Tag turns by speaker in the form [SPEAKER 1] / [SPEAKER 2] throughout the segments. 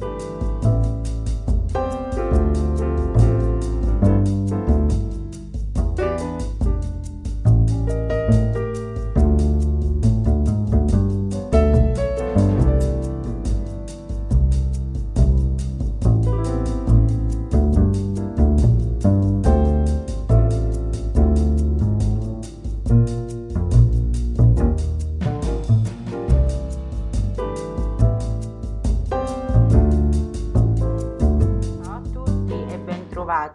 [SPEAKER 1] Bye.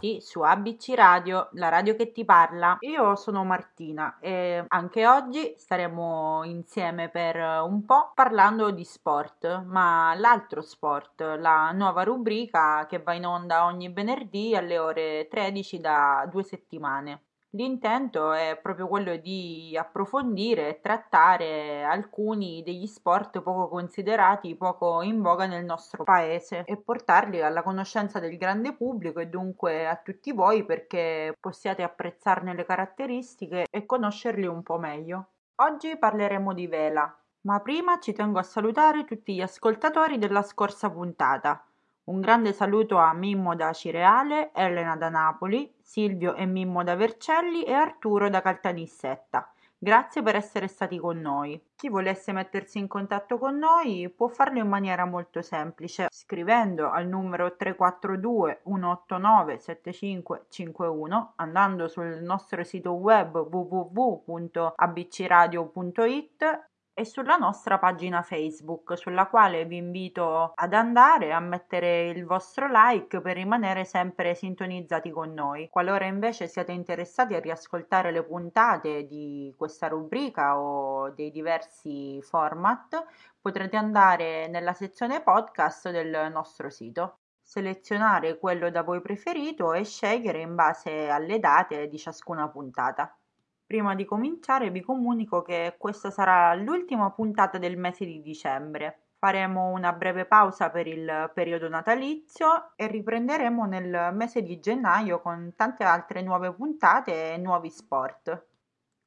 [SPEAKER 1] Bentrovati su ABC Radio, la radio che ti parla. Io sono Martina e anche oggi staremo insieme per un po' parlando di sport, ma l'altro sport, la nuova rubrica che va in onda ogni venerdì alle ore 13 da due settimane. L'intento è proprio quello di approfondire e trattare alcuni degli sport poco considerati, poco in voga nel nostro paese e portarli alla conoscenza del grande pubblico e dunque a tutti voi perché possiate apprezzarne le caratteristiche e conoscerli un po' meglio. Oggi parleremo di vela, ma prima ci tengo a salutare tutti gli ascoltatori della scorsa puntata. Un grande saluto a Mimmo da Cireale, Elena da Napoli, Silvio e Mimmo da Vercelli e Arturo da Caltanissetta. Grazie per essere stati con noi. Chi volesse mettersi in contatto con noi può farlo in maniera molto semplice scrivendo al numero 342 189 7551 andando sul nostro sito web www.abcradio.it e sulla nostra pagina Facebook, sulla quale vi invito ad andare a mettere il vostro like per rimanere sempre sintonizzati con noi. Qualora invece siate interessati a riascoltare le puntate di questa rubrica o dei diversi format, potrete andare nella sezione podcast del nostro sito selezionare quello da voi preferito e scegliere in base alle date di ciascuna puntata. Prima di cominciare vi comunico che questa sarà l'ultima puntata del mese di dicembre. Faremo una breve pausa per il periodo natalizio e riprenderemo nel mese di gennaio con tante altre nuove puntate e nuovi sport.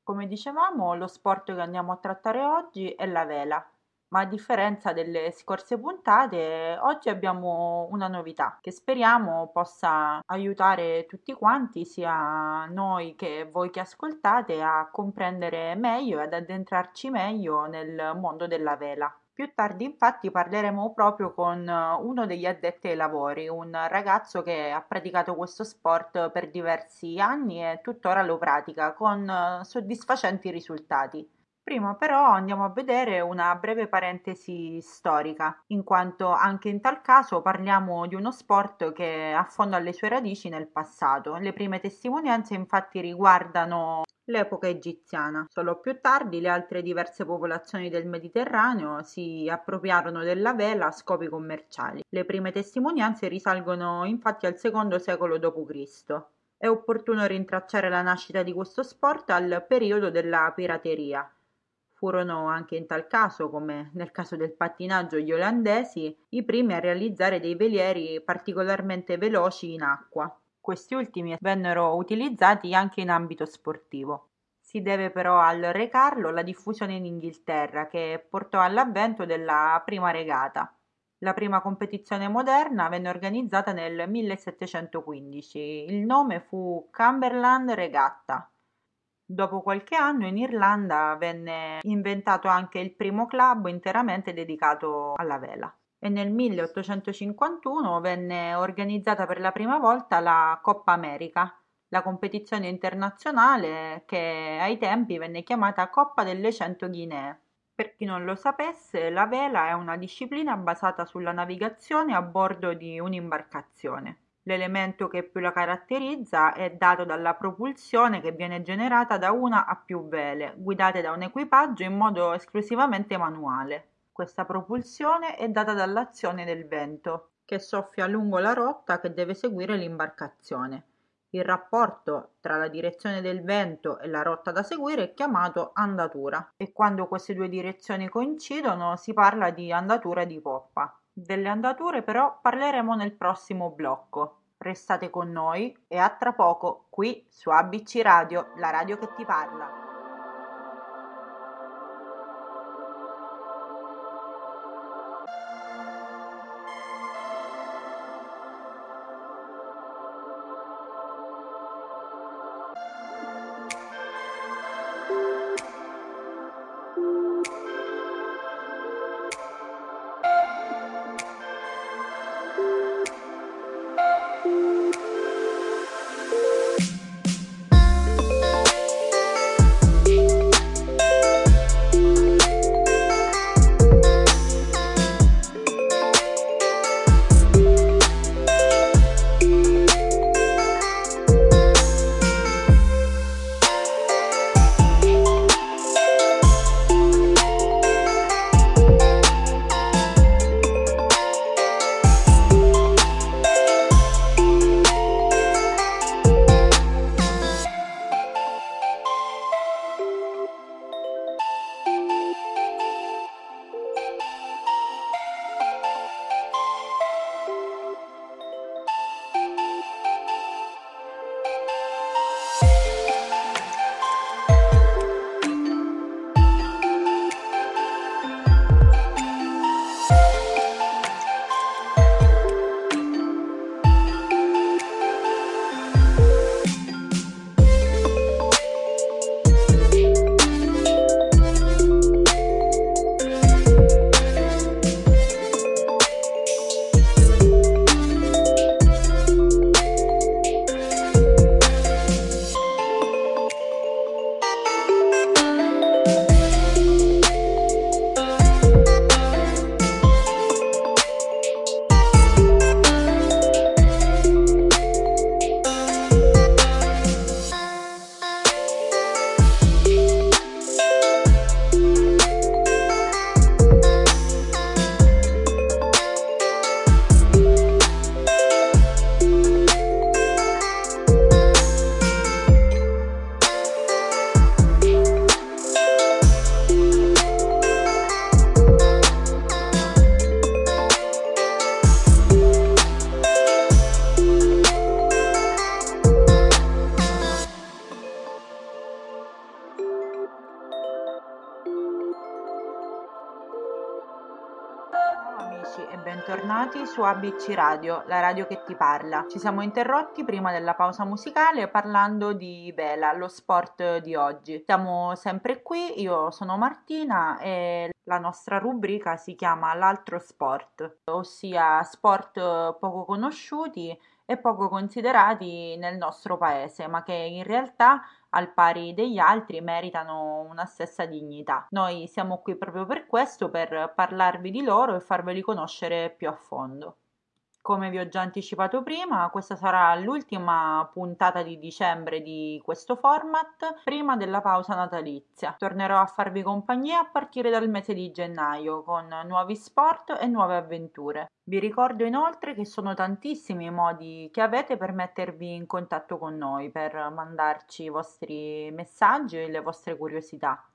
[SPEAKER 1] Come dicevamo, lo sport che andiamo a trattare oggi è la vela ma a differenza delle scorse puntate, oggi abbiamo una novità che speriamo possa aiutare tutti quanti, sia noi che voi che ascoltate, a comprendere meglio e ad addentrarci meglio nel mondo della vela. Più tardi infatti parleremo proprio con uno degli addetti ai lavori, un ragazzo che ha praticato questo sport per diversi anni e tuttora lo pratica con soddisfacenti risultati. Prima però andiamo a vedere una breve parentesi storica, in quanto anche in tal caso parliamo di uno sport che affonda le sue radici nel passato. Le prime testimonianze infatti riguardano l'epoca egiziana. Solo più tardi le altre diverse popolazioni del Mediterraneo si appropriarono della vela a scopi commerciali. Le prime testimonianze risalgono infatti al secondo secolo d.C. È opportuno rintracciare la nascita di questo sport al periodo della pirateria, Furono anche in tal caso, come nel caso del pattinaggio, gli olandesi i primi a realizzare dei velieri particolarmente veloci in acqua. Questi ultimi vennero utilizzati anche in ambito sportivo. Si deve però al Re Carlo la diffusione in Inghilterra che portò all'avvento della prima regata. La prima competizione moderna venne organizzata nel 1715. Il nome fu Cumberland Regatta Dopo qualche anno in Irlanda venne inventato anche il primo club interamente dedicato alla vela e nel 1851 venne organizzata per la prima volta la Coppa America, la competizione internazionale che ai tempi venne chiamata Coppa delle Cento Guinee. Per chi non lo sapesse, la vela è una disciplina basata sulla navigazione a bordo di un'imbarcazione. L'elemento che più la caratterizza è dato dalla propulsione che viene generata da una a più vele, guidate da un equipaggio in modo esclusivamente manuale. Questa propulsione è data dall'azione del vento, che soffia lungo la rotta che deve seguire l'imbarcazione. Il rapporto tra la direzione del vento e la rotta da seguire è chiamato andatura e quando queste due direzioni coincidono si parla di andatura di poppa. Delle andature però parleremo nel prossimo blocco. Restate con noi e a tra poco qui su ABC Radio, la radio che ti parla. Bentornati su ABC Radio, la radio che ti parla. Ci siamo interrotti prima della pausa musicale parlando di vela, lo sport di oggi. Siamo sempre qui, io sono Martina e la nostra rubrica si chiama L'altro sport, ossia sport poco conosciuti e poco considerati nel nostro paese, ma che in realtà al pari degli altri meritano una stessa dignità. Noi siamo qui proprio per questo, per parlarvi di loro e farveli conoscere più a fondo. Come vi ho già anticipato prima, questa sarà l'ultima puntata di dicembre di questo format, prima della pausa natalizia. Tornerò a farvi compagnia a partire dal mese di gennaio con nuovi sport e nuove avventure. Vi ricordo inoltre che sono tantissimi i modi che avete per mettervi in contatto con noi, per mandarci i vostri messaggi e le vostre curiosità.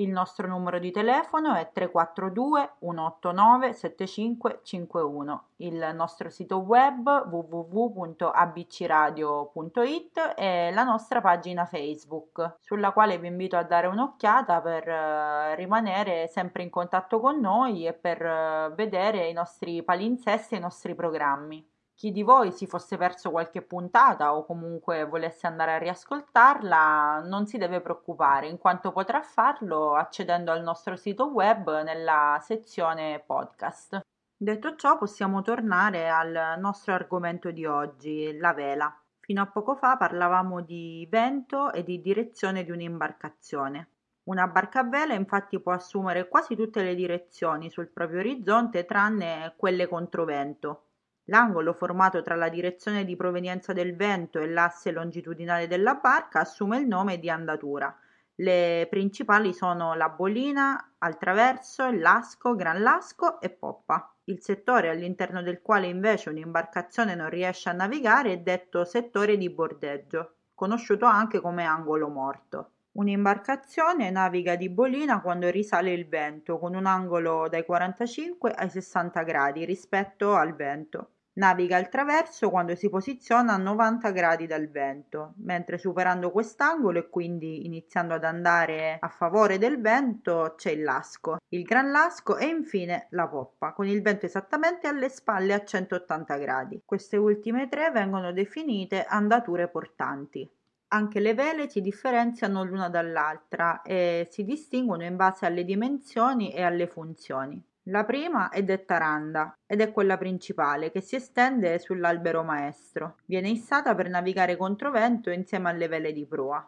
[SPEAKER 1] Il nostro numero di telefono è 342 189 7551. Il nostro sito web www.abcradio.it e la nostra pagina Facebook, sulla quale vi invito a dare un'occhiata per eh, rimanere sempre in contatto con noi e per eh, vedere i nostri palinsesti e i nostri programmi chi di voi si fosse perso qualche puntata o comunque volesse andare a riascoltarla non si deve preoccupare in quanto potrà farlo accedendo al nostro sito web nella sezione podcast. Detto ciò possiamo tornare al nostro argomento di oggi, la vela. Fino a poco fa parlavamo di vento e di direzione di un'imbarcazione. Una barca a vela infatti può assumere quasi tutte le direzioni sul proprio orizzonte tranne quelle controvento L'angolo formato tra la direzione di provenienza del vento e l'asse longitudinale della barca assume il nome di andatura. Le principali sono la bolina, al traverso, lasco, gran lasco e poppa. Il settore all'interno del quale invece un'imbarcazione non riesce a navigare è detto settore di bordeggio, conosciuto anche come angolo morto. Un'imbarcazione naviga di bolina quando risale il vento, con un angolo dai 45 ai 60 gradi rispetto al vento. Naviga al traverso quando si posiziona a 90 gradi dal vento, mentre superando quest'angolo e quindi iniziando ad andare a favore del vento c'è il lasco, il gran lasco e infine la poppa, con il vento esattamente alle spalle a 180 gradi. Queste ultime tre vengono definite andature portanti. Anche le vele si differenziano l'una dall'altra e si distinguono in base alle dimensioni e alle funzioni. La prima è detta randa ed è quella principale che si estende sull'albero maestro. Viene issata per navigare controvento insieme alle vele di prua.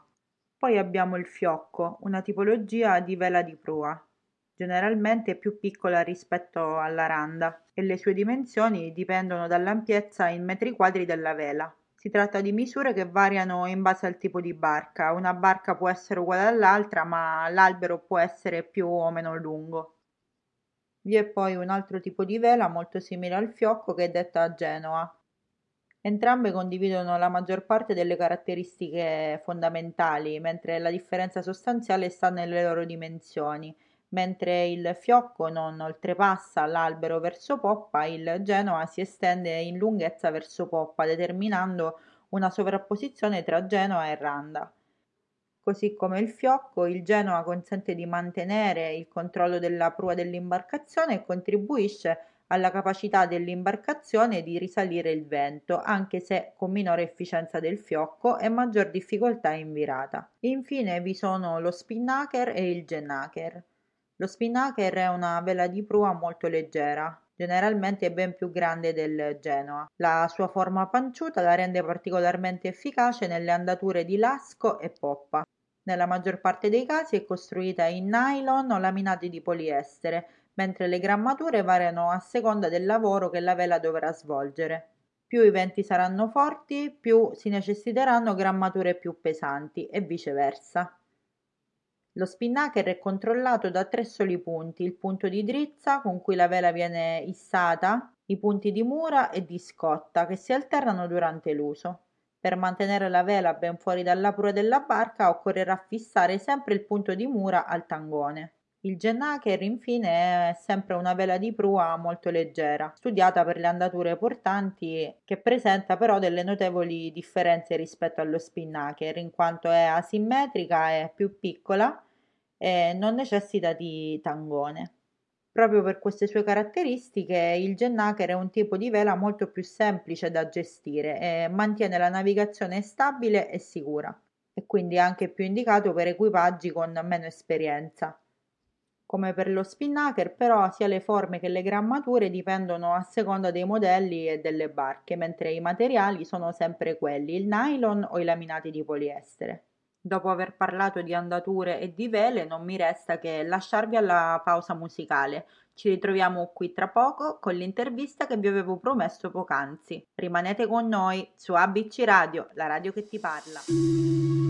[SPEAKER 1] Poi abbiamo il fiocco, una tipologia di vela di prua, generalmente più piccola rispetto alla randa e le sue dimensioni dipendono dall'ampiezza in metri quadri della vela. Si tratta di misure che variano in base al tipo di barca. Una barca può essere uguale all'altra, ma l'albero può essere più o meno lungo. Vi è poi un altro tipo di vela molto simile al fiocco che è detta a Genoa. Entrambe condividono la maggior parte delle caratteristiche fondamentali, mentre la differenza sostanziale sta nelle loro dimensioni. Mentre il fiocco non oltrepassa l'albero verso poppa, il Genoa si estende in lunghezza verso poppa, determinando una sovrapposizione tra Genoa e Randa. Così come il fiocco, il Genoa consente di mantenere il controllo della prua dell'imbarcazione e contribuisce alla capacità dell'imbarcazione di risalire il vento, anche se con minore efficienza del fiocco e maggior difficoltà in virata. Infine vi sono lo spinnaker e il gennaker. Lo spinnaker è una vela di prua molto leggera, generalmente ben più grande del Genoa. La sua forma panciuta la rende particolarmente efficace nelle andature di lasco e poppa. Nella maggior parte dei casi è costruita in nylon o laminati di poliestere, mentre le grammature variano a seconda del lavoro che la vela dovrà svolgere. Più i venti saranno forti, più si necessiteranno grammature più pesanti e viceversa. Lo spinnaker è controllato da tre soli punti, il punto di drizza con cui la vela viene issata, i punti di mura e di scotta che si alternano durante l'uso. Per mantenere la vela ben fuori dalla prua della barca occorrerà fissare sempre il punto di mura al tangone. Il gennaker infine è sempre una vela di prua molto leggera, studiata per le andature portanti che presenta però delle notevoli differenze rispetto allo spinnaker in quanto è asimmetrica, è più piccola e non necessita di tangone. Proprio per queste sue caratteristiche, il Gennaker è un tipo di vela molto più semplice da gestire e mantiene la navigazione stabile e sicura, e quindi anche più indicato per equipaggi con meno esperienza. Come per lo spinnaker, però, sia le forme che le grammature dipendono a seconda dei modelli e delle barche, mentre i materiali sono sempre quelli, il nylon o i laminati di poliestere. Dopo aver parlato di andature e di vele, non mi resta che lasciarvi alla pausa musicale. Ci ritroviamo qui tra poco con l'intervista che vi avevo promesso poc'anzi. Rimanete con noi su ABC Radio, la radio che ti parla.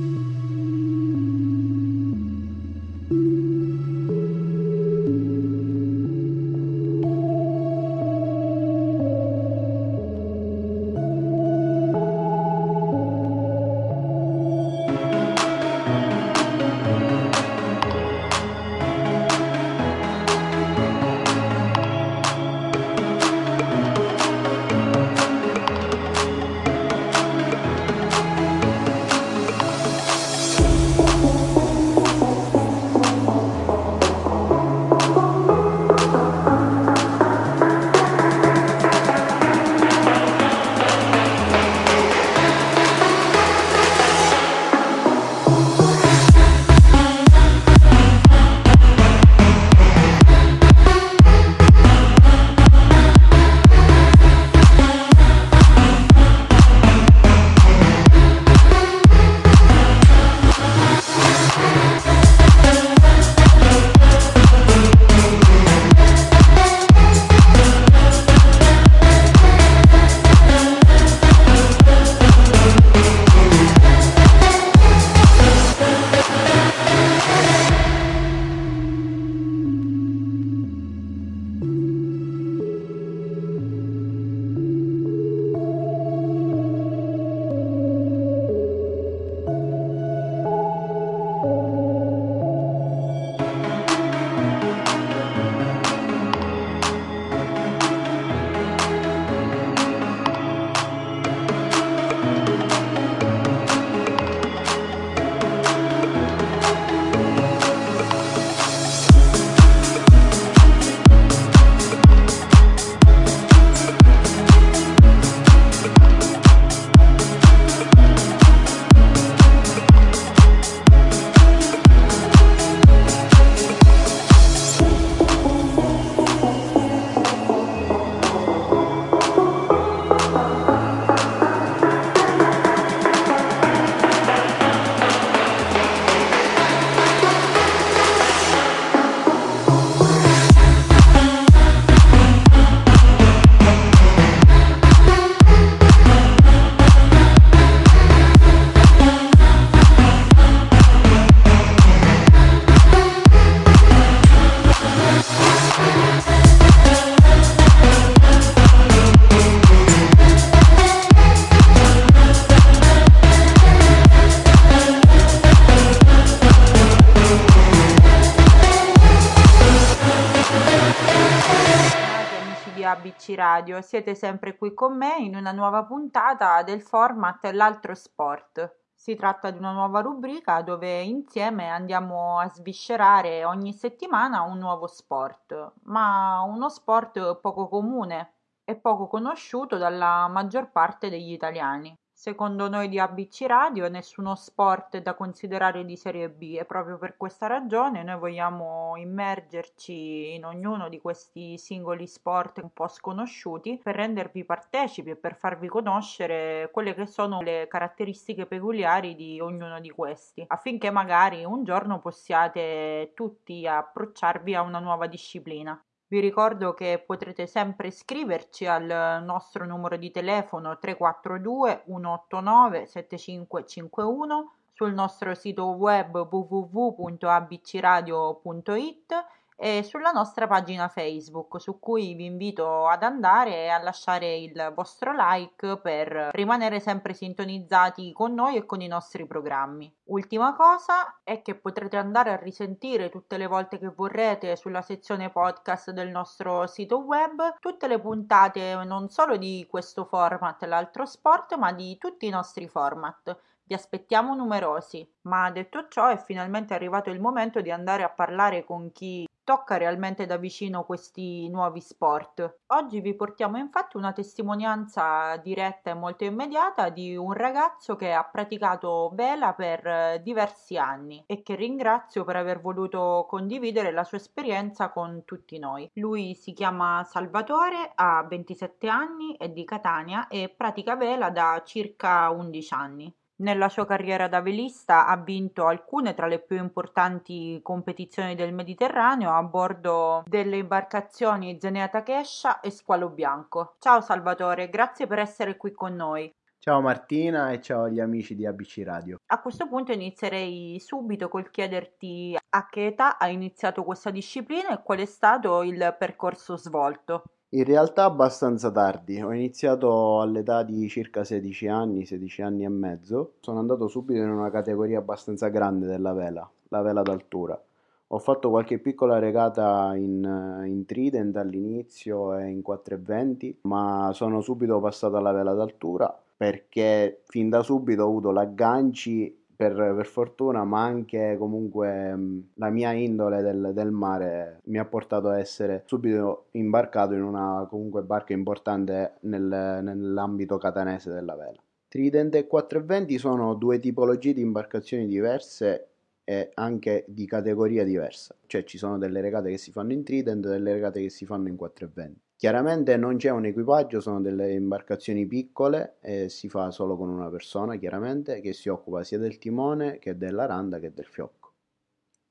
[SPEAKER 1] Radio, siete sempre qui con me in una nuova puntata del format L'altro sport. Si tratta di una nuova rubrica dove insieme andiamo a sviscerare ogni settimana un nuovo sport, ma uno sport poco comune e poco conosciuto dalla maggior parte degli italiani. Secondo noi di ABC Radio nessuno sport è da considerare di serie B e proprio per questa ragione noi vogliamo immergerci in ognuno di questi singoli sport un po' sconosciuti per rendervi partecipi e per farvi conoscere quelle che sono le caratteristiche peculiari di ognuno di questi, affinché magari un giorno possiate tutti approcciarvi a una nuova disciplina. Vi ricordo che potrete sempre scriverci al nostro numero di telefono 342 189 7551 sul nostro sito web www.abcradio.it e sulla nostra pagina Facebook su cui vi invito ad andare e a lasciare il vostro like per rimanere sempre sintonizzati con noi e con i nostri programmi. Ultima cosa è che potrete andare a risentire tutte le volte che vorrete sulla sezione podcast del nostro sito web tutte le puntate non solo di questo format, l'altro sport, ma di tutti i nostri format. Vi aspettiamo numerosi, ma detto ciò è finalmente arrivato il momento di andare a parlare con chi tocca realmente da vicino questi nuovi sport. Oggi vi portiamo infatti una testimonianza diretta e molto immediata di un ragazzo che ha praticato vela per eh, diversi anni e che ringrazio per aver voluto condividere la sua esperienza con tutti noi. Lui si chiama Salvatore, ha 27 anni, è di Catania e pratica vela da circa 11 anni. Nella sua carriera da velista ha vinto alcune tra le più importanti competizioni del Mediterraneo a bordo delle imbarcazioni Zeneata Kesha e Squalo Bianco. Ciao Salvatore, grazie per essere qui con noi.
[SPEAKER 2] Ciao Martina e ciao agli amici di ABC Radio.
[SPEAKER 1] A questo punto inizierei subito col chiederti a che età hai iniziato questa disciplina e qual è stato il percorso svolto.
[SPEAKER 2] In realtà abbastanza tardi, ho iniziato all'età di circa 16 anni, 16 anni e mezzo. Sono andato subito in una categoria abbastanza grande della vela, la vela d'altura. Ho fatto qualche piccola regata in, in trident all'inizio e in 420, ma sono subito passato alla vela d'altura perché fin da subito ho avuto l'agganci per, per, fortuna, ma anche comunque mh, la mia indole del, del, mare mi ha portato a essere subito imbarcato in una comunque barca importante nel, nell'ambito catanese della vela. Trident e 420 sono due tipologie di imbarcazioni diverse e anche di categoria diversa, cioè ci sono delle regate che si fanno in Trident e delle regate che si fanno in 420. Chiaramente non c'è un equipaggio, sono delle imbarcazioni piccole e si fa solo con una persona, chiaramente, che si occupa sia del timone che della randa che del fiocco.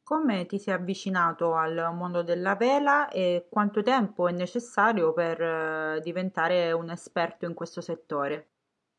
[SPEAKER 1] Come ti sei avvicinato al mondo della vela e quanto tempo è necessario per eh, diventare un esperto in questo settore?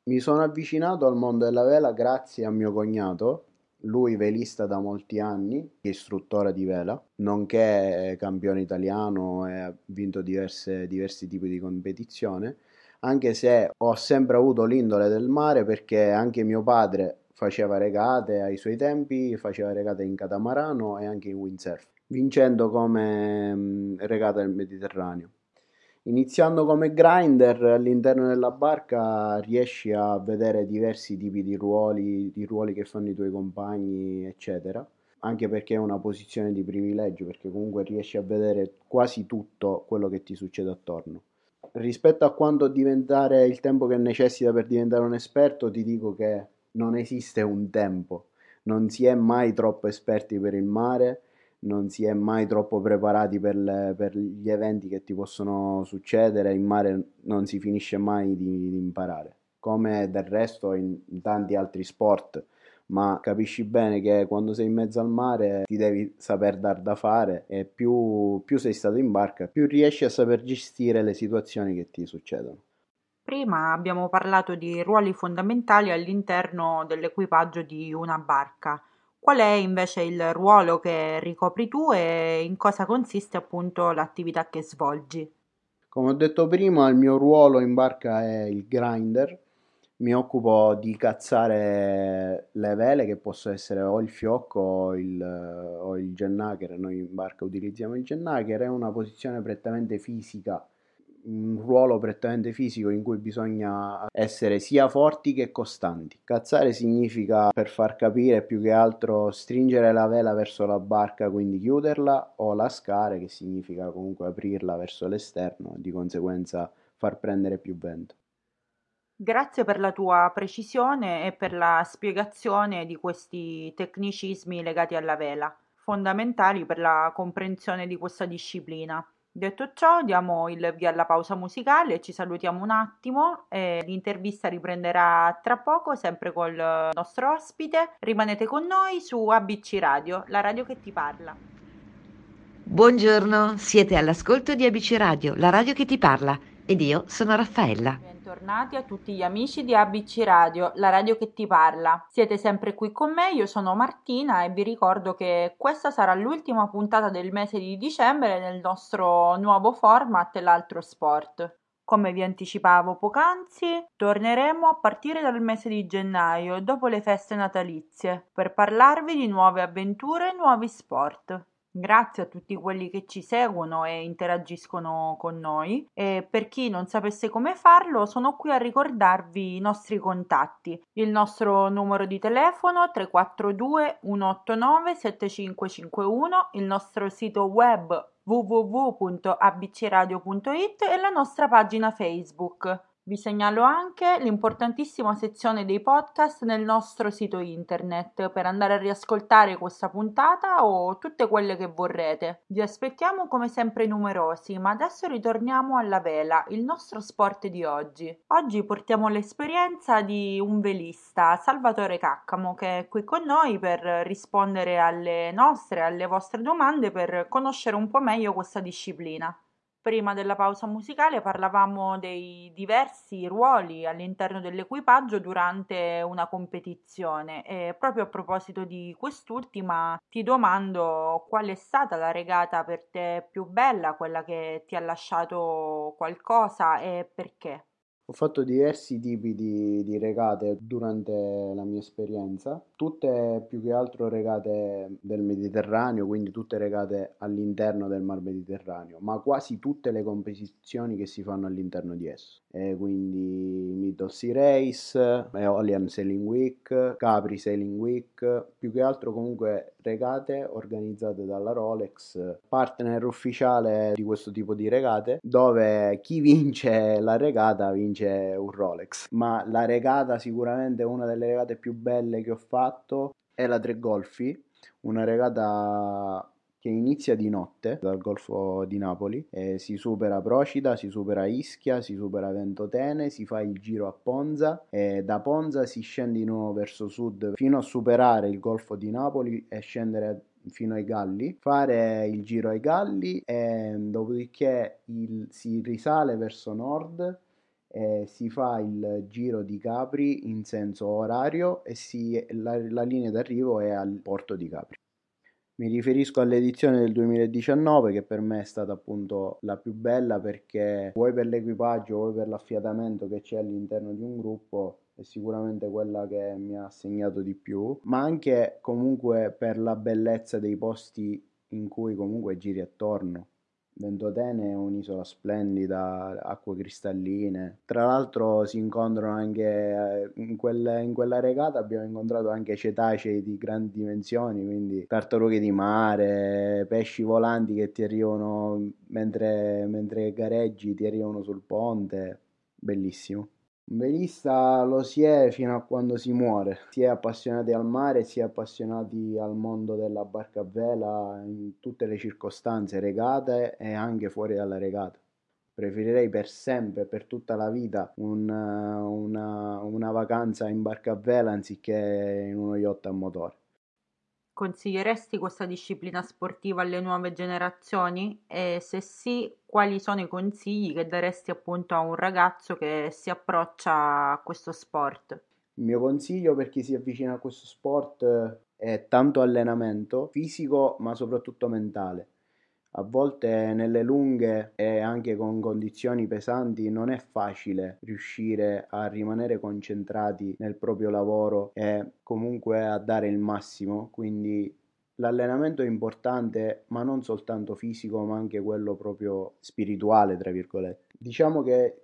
[SPEAKER 2] Mi sono avvicinato al mondo della vela grazie a mio cognato lui velista da molti anni, istruttore di vela, nonché campione italiano e ha vinto diverse, diversi tipi di competizione, anche se ho sempre avuto l'indole del mare perché anche mio padre faceva regate ai suoi tempi, faceva regate in catamarano e anche in windsurf, vincendo come regata nel Mediterraneo. Iniziando come grinder all'interno della barca riesci a vedere diversi tipi di ruoli, di ruoli che fanno i tuoi compagni, eccetera. Anche perché è una posizione di privilegio, perché comunque riesci a vedere quasi tutto quello che ti succede attorno. Rispetto a quanto diventare il tempo che necessita per diventare un esperto, ti dico che non esiste un tempo, non si è mai troppo esperti per il mare non si è mai troppo preparati per, le, per, gli eventi che ti possono succedere, in mare non si finisce mai di, di imparare, come del resto in, in, tanti altri sport, ma capisci bene che quando sei in mezzo al mare ti devi saper dar da fare e più, più sei stato in barca, più riesci a saper gestire le situazioni che ti succedono.
[SPEAKER 1] Prima abbiamo parlato di ruoli fondamentali all'interno dell'equipaggio di una barca. Qual è invece il ruolo che ricopri tu e in cosa consiste appunto l'attività che svolgi?
[SPEAKER 2] Come ho detto prima, il mio ruolo in barca è il grinder. Mi occupo di cazzare le vele che possono essere o il fiocco o il, o il gennaker. Noi in barca utilizziamo il gennaker, è una posizione prettamente fisica un ruolo prettamente fisico in cui bisogna essere sia forti che costanti. Cazzare significa, per far capire più che altro, stringere la vela verso la barca, quindi chiuderla, o lascare, che significa comunque aprirla verso l'esterno, di conseguenza far prendere più vento.
[SPEAKER 1] Grazie per la tua precisione e per la spiegazione di questi tecnicismi legati alla vela, fondamentali per la comprensione di questa disciplina. Detto ciò, diamo il via alla pausa musicale, ci salutiamo un attimo e l'intervista riprenderà tra poco, sempre col nostro ospite. Rimanete con noi su ABC Radio, la radio che ti parla.
[SPEAKER 3] Buongiorno, siete all'ascolto di ABC Radio, la radio che ti parla, ed io sono Raffaella.
[SPEAKER 1] Bentornati a tutti gli amici di ABC Radio, la radio che ti parla. Siete sempre qui con me, io sono Martina e vi ricordo che questa sarà l'ultima puntata del mese di dicembre nel nostro nuovo format L'altro sport. Come vi anticipavo poc'anzi, torneremo a partire dal mese di gennaio, dopo le feste natalizie, per parlarvi di nuove avventure e nuovi sport. Grazie a tutti quelli che ci seguono e interagiscono con noi e per chi non sapesse come farlo sono qui a ricordarvi i nostri contatti. Il nostro numero di telefono 342 189 7551, il nostro sito web www.abcradio.it e la nostra pagina Facebook. Vi segnalo anche l'importantissima sezione dei podcast nel nostro sito internet per andare a riascoltare questa puntata o tutte quelle che vorrete. Vi aspettiamo come sempre numerosi, ma adesso ritorniamo alla vela, il nostro sport di oggi. Oggi portiamo l'esperienza di un velista, Salvatore Caccamo, che è qui con noi per rispondere alle nostre, alle vostre domande per conoscere un po' meglio questa disciplina. Prima della pausa musicale parlavamo dei diversi ruoli all'interno dell'equipaggio durante una competizione e proprio a proposito di quest'ultima ti domando qual è stata la regata per te più bella, quella che ti ha lasciato qualcosa e perché.
[SPEAKER 2] Ho fatto diversi tipi di, di, regate durante la mia esperienza, tutte più che altro regate del Mediterraneo, quindi tutte regate all'interno del Mar Mediterraneo, ma quasi tutte le competizioni che si fanno all'interno di esso. E quindi Mitossi Race, Eolian Sailing Week, Capri Sailing Week, più che altro comunque regate organizzate dalla Rolex, partner ufficiale di questo tipo di regate, dove chi vince la regata vince un Rolex. Ma la regata sicuramente una delle regate più belle che ho fatto è la Tre Golfi, una regata che inizia di notte dal Golfo di Napoli, si supera Procida, si supera Ischia, si supera Ventotene, si fa il giro a Ponza e da Ponza si scende di nuovo verso sud fino a superare il Golfo di Napoli e scendere fino ai Galli, fare il giro ai Galli e dopodiché il, si risale verso nord e si fa il giro di Capri in senso orario e si, la, la linea d'arrivo è al porto di Capri. Mi riferisco all'edizione del 2019 che per me è stata appunto la più bella perché vuoi per l'equipaggio, vuoi per l'affiatamento che c'è all'interno di un gruppo è sicuramente quella che mi ha segnato di più, ma anche comunque per la bellezza dei posti in cui comunque giri attorno. Ventotene è un'isola splendida, acque cristalline. Tra l'altro si incontrano anche eh, in, quel, in, quella regata abbiamo incontrato anche cetacei di grandi dimensioni, quindi tartarughe di mare, pesci volanti che ti arrivano mentre, mentre gareggi, ti arrivano sul ponte. Bellissimo. Un velista lo si è fino a quando si muore, si è appassionati al mare, si è appassionati al mondo della barca a vela in tutte le circostanze, regate e anche fuori dalla regata. Preferirei per sempre, per tutta la vita, un, una, una vacanza in barca a vela anziché in uno yacht a motore.
[SPEAKER 1] Consiglieresti questa disciplina sportiva alle nuove generazioni? E se sì, quali sono i consigli che daresti appunto a un ragazzo che si approccia a questo sport?
[SPEAKER 2] Il mio consiglio per chi si avvicina a questo sport è tanto allenamento fisico ma soprattutto mentale a volte nelle lunghe e anche con condizioni pesanti non è facile riuscire a rimanere concentrati nel proprio lavoro e comunque a dare il massimo, quindi l'allenamento è importante, ma non soltanto fisico, ma anche quello proprio spirituale, tra virgolette. Diciamo che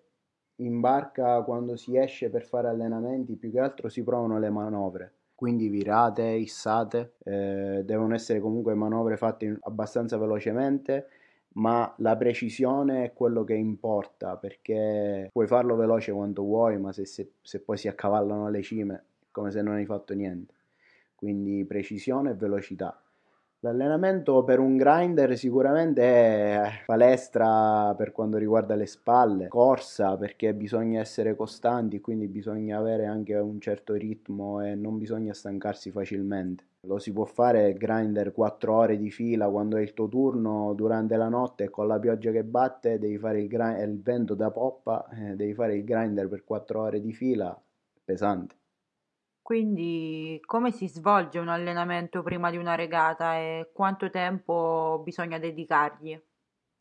[SPEAKER 2] in barca quando si esce per fare allenamenti più che altro si provano le manovre quindi virate, issate, eh, devono essere comunque manovre fatte abbastanza velocemente, ma la precisione è quello che importa perché puoi farlo veloce quanto vuoi, ma se, se, se poi si accavallano le cime è come se non hai fatto niente. Quindi precisione e velocità. L'allenamento per un grinder sicuramente è palestra per quanto riguarda le spalle, corsa perché bisogna essere costanti, quindi bisogna avere anche un certo ritmo e non bisogna stancarsi facilmente. Lo si può fare grinder 4 ore di fila quando è il tuo turno durante la notte e con la pioggia che batte devi fare il, grind- il vento da poppa, eh, devi fare il grinder per 4 ore di fila, pesante.
[SPEAKER 1] Quindi come si svolge un allenamento prima di una regata e quanto tempo bisogna dedicargli?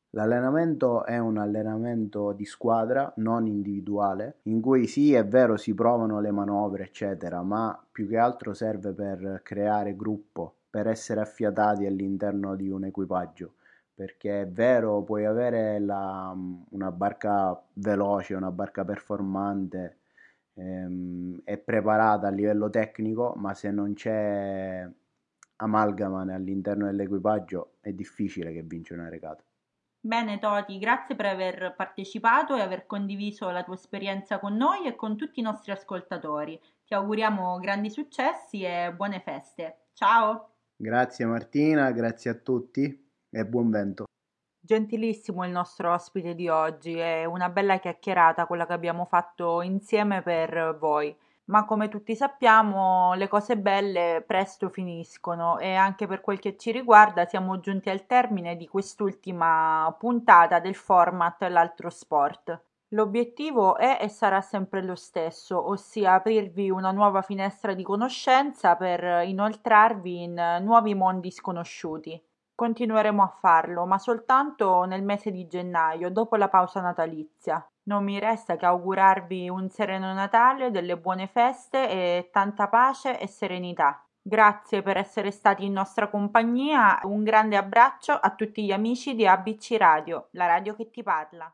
[SPEAKER 2] L'allenamento è un allenamento di squadra, non individuale, in cui sì, è vero, si provano le manovre, eccetera, ma più che altro serve per creare gruppo, per essere affiatati all'interno di un equipaggio perché è vero, puoi avere la, una barca veloce, una barca performante ehm, e preparata a livello tecnico, ma se non c'è amalgama all'interno dell'equipaggio è difficile che vince una regata.
[SPEAKER 1] Bene Toti, grazie per aver partecipato e aver condiviso la tua esperienza con noi e con tutti i nostri ascoltatori. Ti auguriamo grandi successi e buone feste. Ciao!
[SPEAKER 2] Grazie Martina, grazie a tutti e buon vento.
[SPEAKER 1] Gentilissimo il nostro ospite di oggi, è una bella chiacchierata quella che abbiamo fatto insieme per voi. Ma come tutti sappiamo, le cose belle presto finiscono e anche per quel che ci riguarda siamo giunti al termine di quest'ultima puntata del format L'altro sport. L'obiettivo è e sarà sempre lo stesso, ossia aprirvi una nuova finestra di conoscenza per inoltrarvi in nuovi mondi sconosciuti. Continueremo a farlo, ma soltanto nel mese di gennaio, dopo la pausa natalizia. Non mi resta che augurarvi un sereno Natale, delle buone feste e tanta pace e serenità. Grazie per essere stati in nostra compagnia. Un grande abbraccio a tutti gli amici di ABC Radio, la radio che ti parla.